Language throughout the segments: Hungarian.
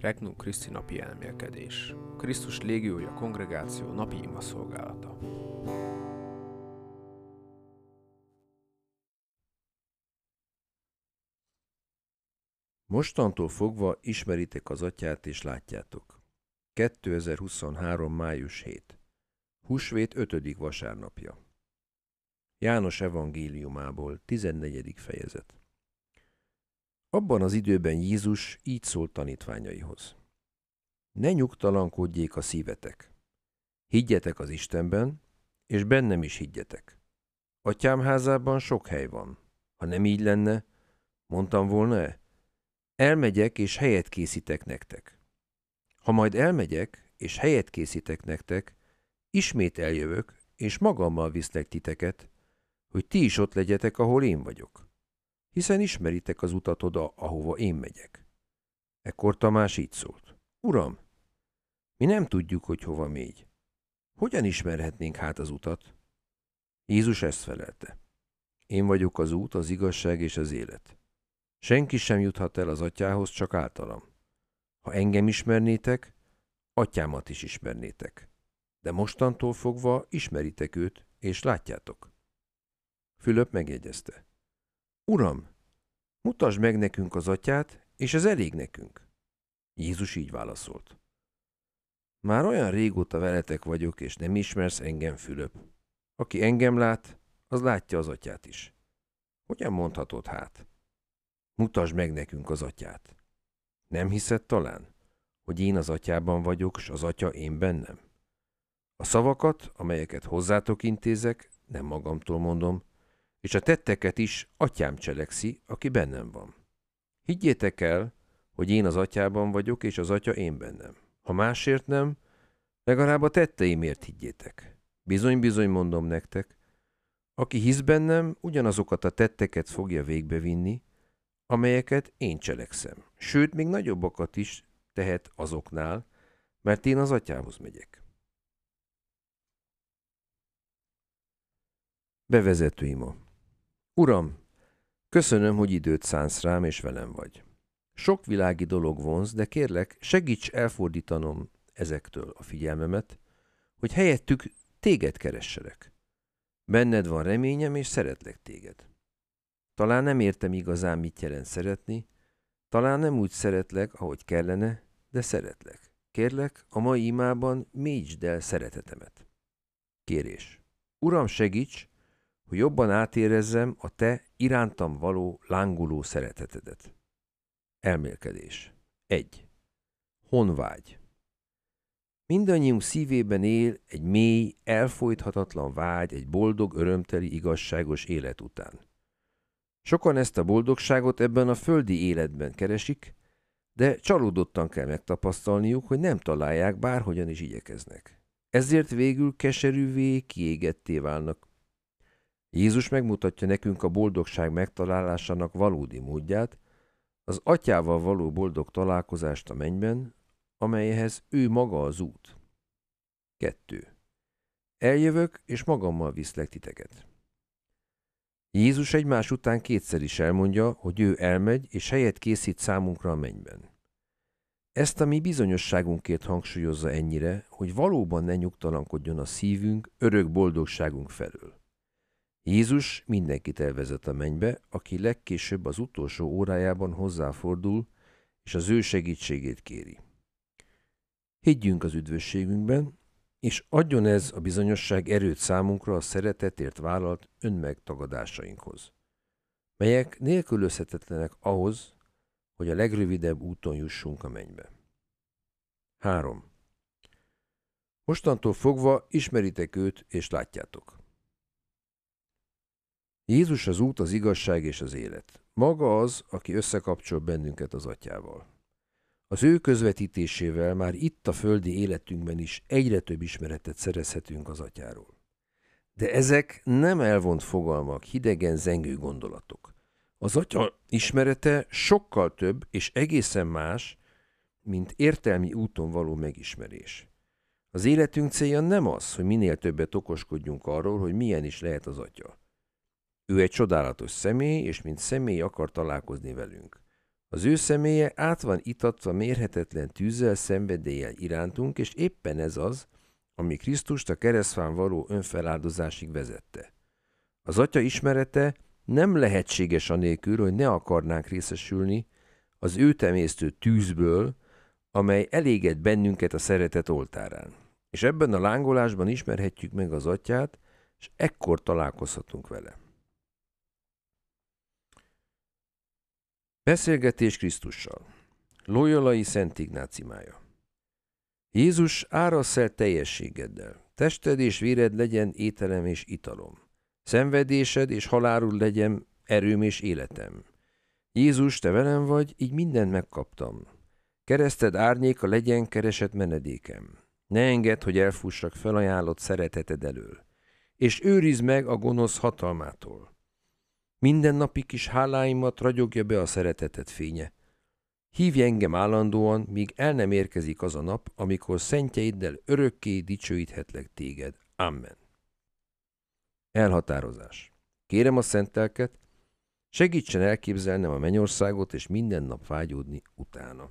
Regnum Christi napi elmélkedés. Krisztus légiója kongregáció napi ima szolgálata. Mostantól fogva ismeritek az atyát és látjátok. 2023. május 7. Húsvét 5. vasárnapja. János evangéliumából 14. fejezet. Abban az időben Jézus így szólt tanítványaihoz. Ne nyugtalankodjék a szívetek. Higgyetek az Istenben, és bennem is higgyetek. Atyám házában sok hely van. Ha nem így lenne, mondtam volna-e? Elmegyek, és helyet készítek nektek. Ha majd elmegyek, és helyet készítek nektek, ismét eljövök, és magammal viszlek titeket, hogy ti is ott legyetek, ahol én vagyok. Hiszen ismeritek az utat oda, ahova én megyek. Ekkor Tamás így szólt. Uram, mi nem tudjuk, hogy hova mégy. Hogyan ismerhetnénk hát az utat? Jézus ezt felelte. Én vagyok az út, az igazság és az élet. Senki sem juthat el az atyához, csak általam. Ha engem ismernétek, atyámat is ismernétek. De mostantól fogva ismeritek őt, és látjátok. Fülöp megjegyezte. Uram, mutasd meg nekünk az atyát, és ez elég nekünk. Jézus így válaszolt. Már olyan régóta veletek vagyok, és nem ismersz engem, Fülöp. Aki engem lát, az látja az atyát is. Hogyan mondhatod hát? Mutasd meg nekünk az atyát. Nem hiszed talán, hogy én az atyában vagyok, s az atya én bennem? A szavakat, amelyeket hozzátok intézek, nem magamtól mondom, és a tetteket is atyám cselekszi, aki bennem van. Higgyétek el, hogy én az atyában vagyok, és az atya én bennem. Ha másért nem, legalább a tetteimért higgyétek. Bizony-bizony mondom nektek, aki hisz bennem, ugyanazokat a tetteket fogja végbevinni, amelyeket én cselekszem. Sőt, még nagyobbakat is tehet azoknál, mert én az atyához megyek. Bevezető ima. Uram, köszönöm, hogy időt szánsz rám, és velem vagy. Sok világi dolog vonz, de kérlek, segíts elfordítanom ezektől a figyelmemet, hogy helyettük téged keresselek. Benned van reményem, és szeretlek téged. Talán nem értem igazán, mit jelent szeretni, talán nem úgy szeretlek, ahogy kellene, de szeretlek. Kérlek, a mai imában mélyítsd el szeretetemet. Kérés. Uram, segíts, hogy jobban átérezzem a te irántam való lánguló szeretetedet. Elmélkedés. 1. Honvágy. Mindannyiunk szívében él egy mély, elfolythatatlan vágy egy boldog, örömteli, igazságos élet után. Sokan ezt a boldogságot ebben a földi életben keresik, de csalódottan kell megtapasztalniuk, hogy nem találják, bárhogyan is igyekeznek. Ezért végül keserűvé, kiégetté válnak. Jézus megmutatja nekünk a boldogság megtalálásának valódi módját, az atyával való boldog találkozást a mennyben, amelyhez ő maga az út. 2. Eljövök, és magammal viszlek titeket. Jézus egymás után kétszer is elmondja, hogy ő elmegy, és helyet készít számunkra a mennyben. Ezt a mi bizonyosságunkért hangsúlyozza ennyire, hogy valóban ne nyugtalankodjon a szívünk örök boldogságunk felől. Jézus mindenkit elvezet a mennybe, aki legkésőbb az utolsó órájában hozzáfordul, és az ő segítségét kéri. Higgyünk az üdvösségünkben, és adjon ez a bizonyosság erőt számunkra a szeretetért vállalt önmegtagadásainkhoz, melyek nélkülözhetetlenek ahhoz, hogy a legrövidebb úton jussunk a mennybe. 3. Mostantól fogva ismeritek őt, és látjátok. Jézus az út, az igazság és az élet. Maga az, aki összekapcsol bennünket az atyával. Az ő közvetítésével már itt a földi életünkben is egyre több ismeretet szerezhetünk az atyáról. De ezek nem elvont fogalmak, hidegen zengő gondolatok. Az atya ismerete sokkal több és egészen más, mint értelmi úton való megismerés. Az életünk célja nem az, hogy minél többet okoskodjunk arról, hogy milyen is lehet az atya. Ő egy csodálatos személy, és mint személy akar találkozni velünk. Az ő személye át van itatva mérhetetlen tűzzel, szenvedéllyel irántunk, és éppen ez az, ami Krisztust a keresztfán való önfeláldozásig vezette. Az atya ismerete nem lehetséges anélkül, hogy ne akarnánk részesülni az ő temésztő tűzből, amely eléged bennünket a szeretet oltárán. És ebben a lángolásban ismerhetjük meg az atyát, és ekkor találkozhatunk vele. Beszélgetés Krisztussal. Loyolai Szent Ignácimája. Jézus árasz el teljességeddel. Tested és véred legyen ételem és italom. Szenvedésed és halálul legyen erőm és életem. Jézus, te velem vagy, így mindent megkaptam. Kereszted árnyéka legyen keresett menedékem. Ne engedd, hogy elfussak felajánlott szereteted elől. És őrizd meg a gonosz hatalmától. Minden napi kis háláimat ragyogja be a szereteted fénye. Hívj engem állandóan, míg el nem érkezik az a nap, amikor szentjeiddel örökké dicsőíthetlek téged. Amen. Elhatározás. Kérem a szentelket, segítsen elképzelnem a mennyországot, és minden nap vágyódni utána.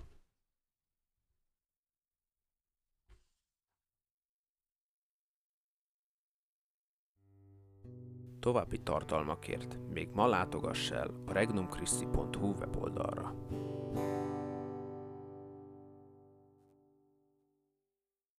További tartalmakért még ma látogass el a regnumchristi.hu weboldalra.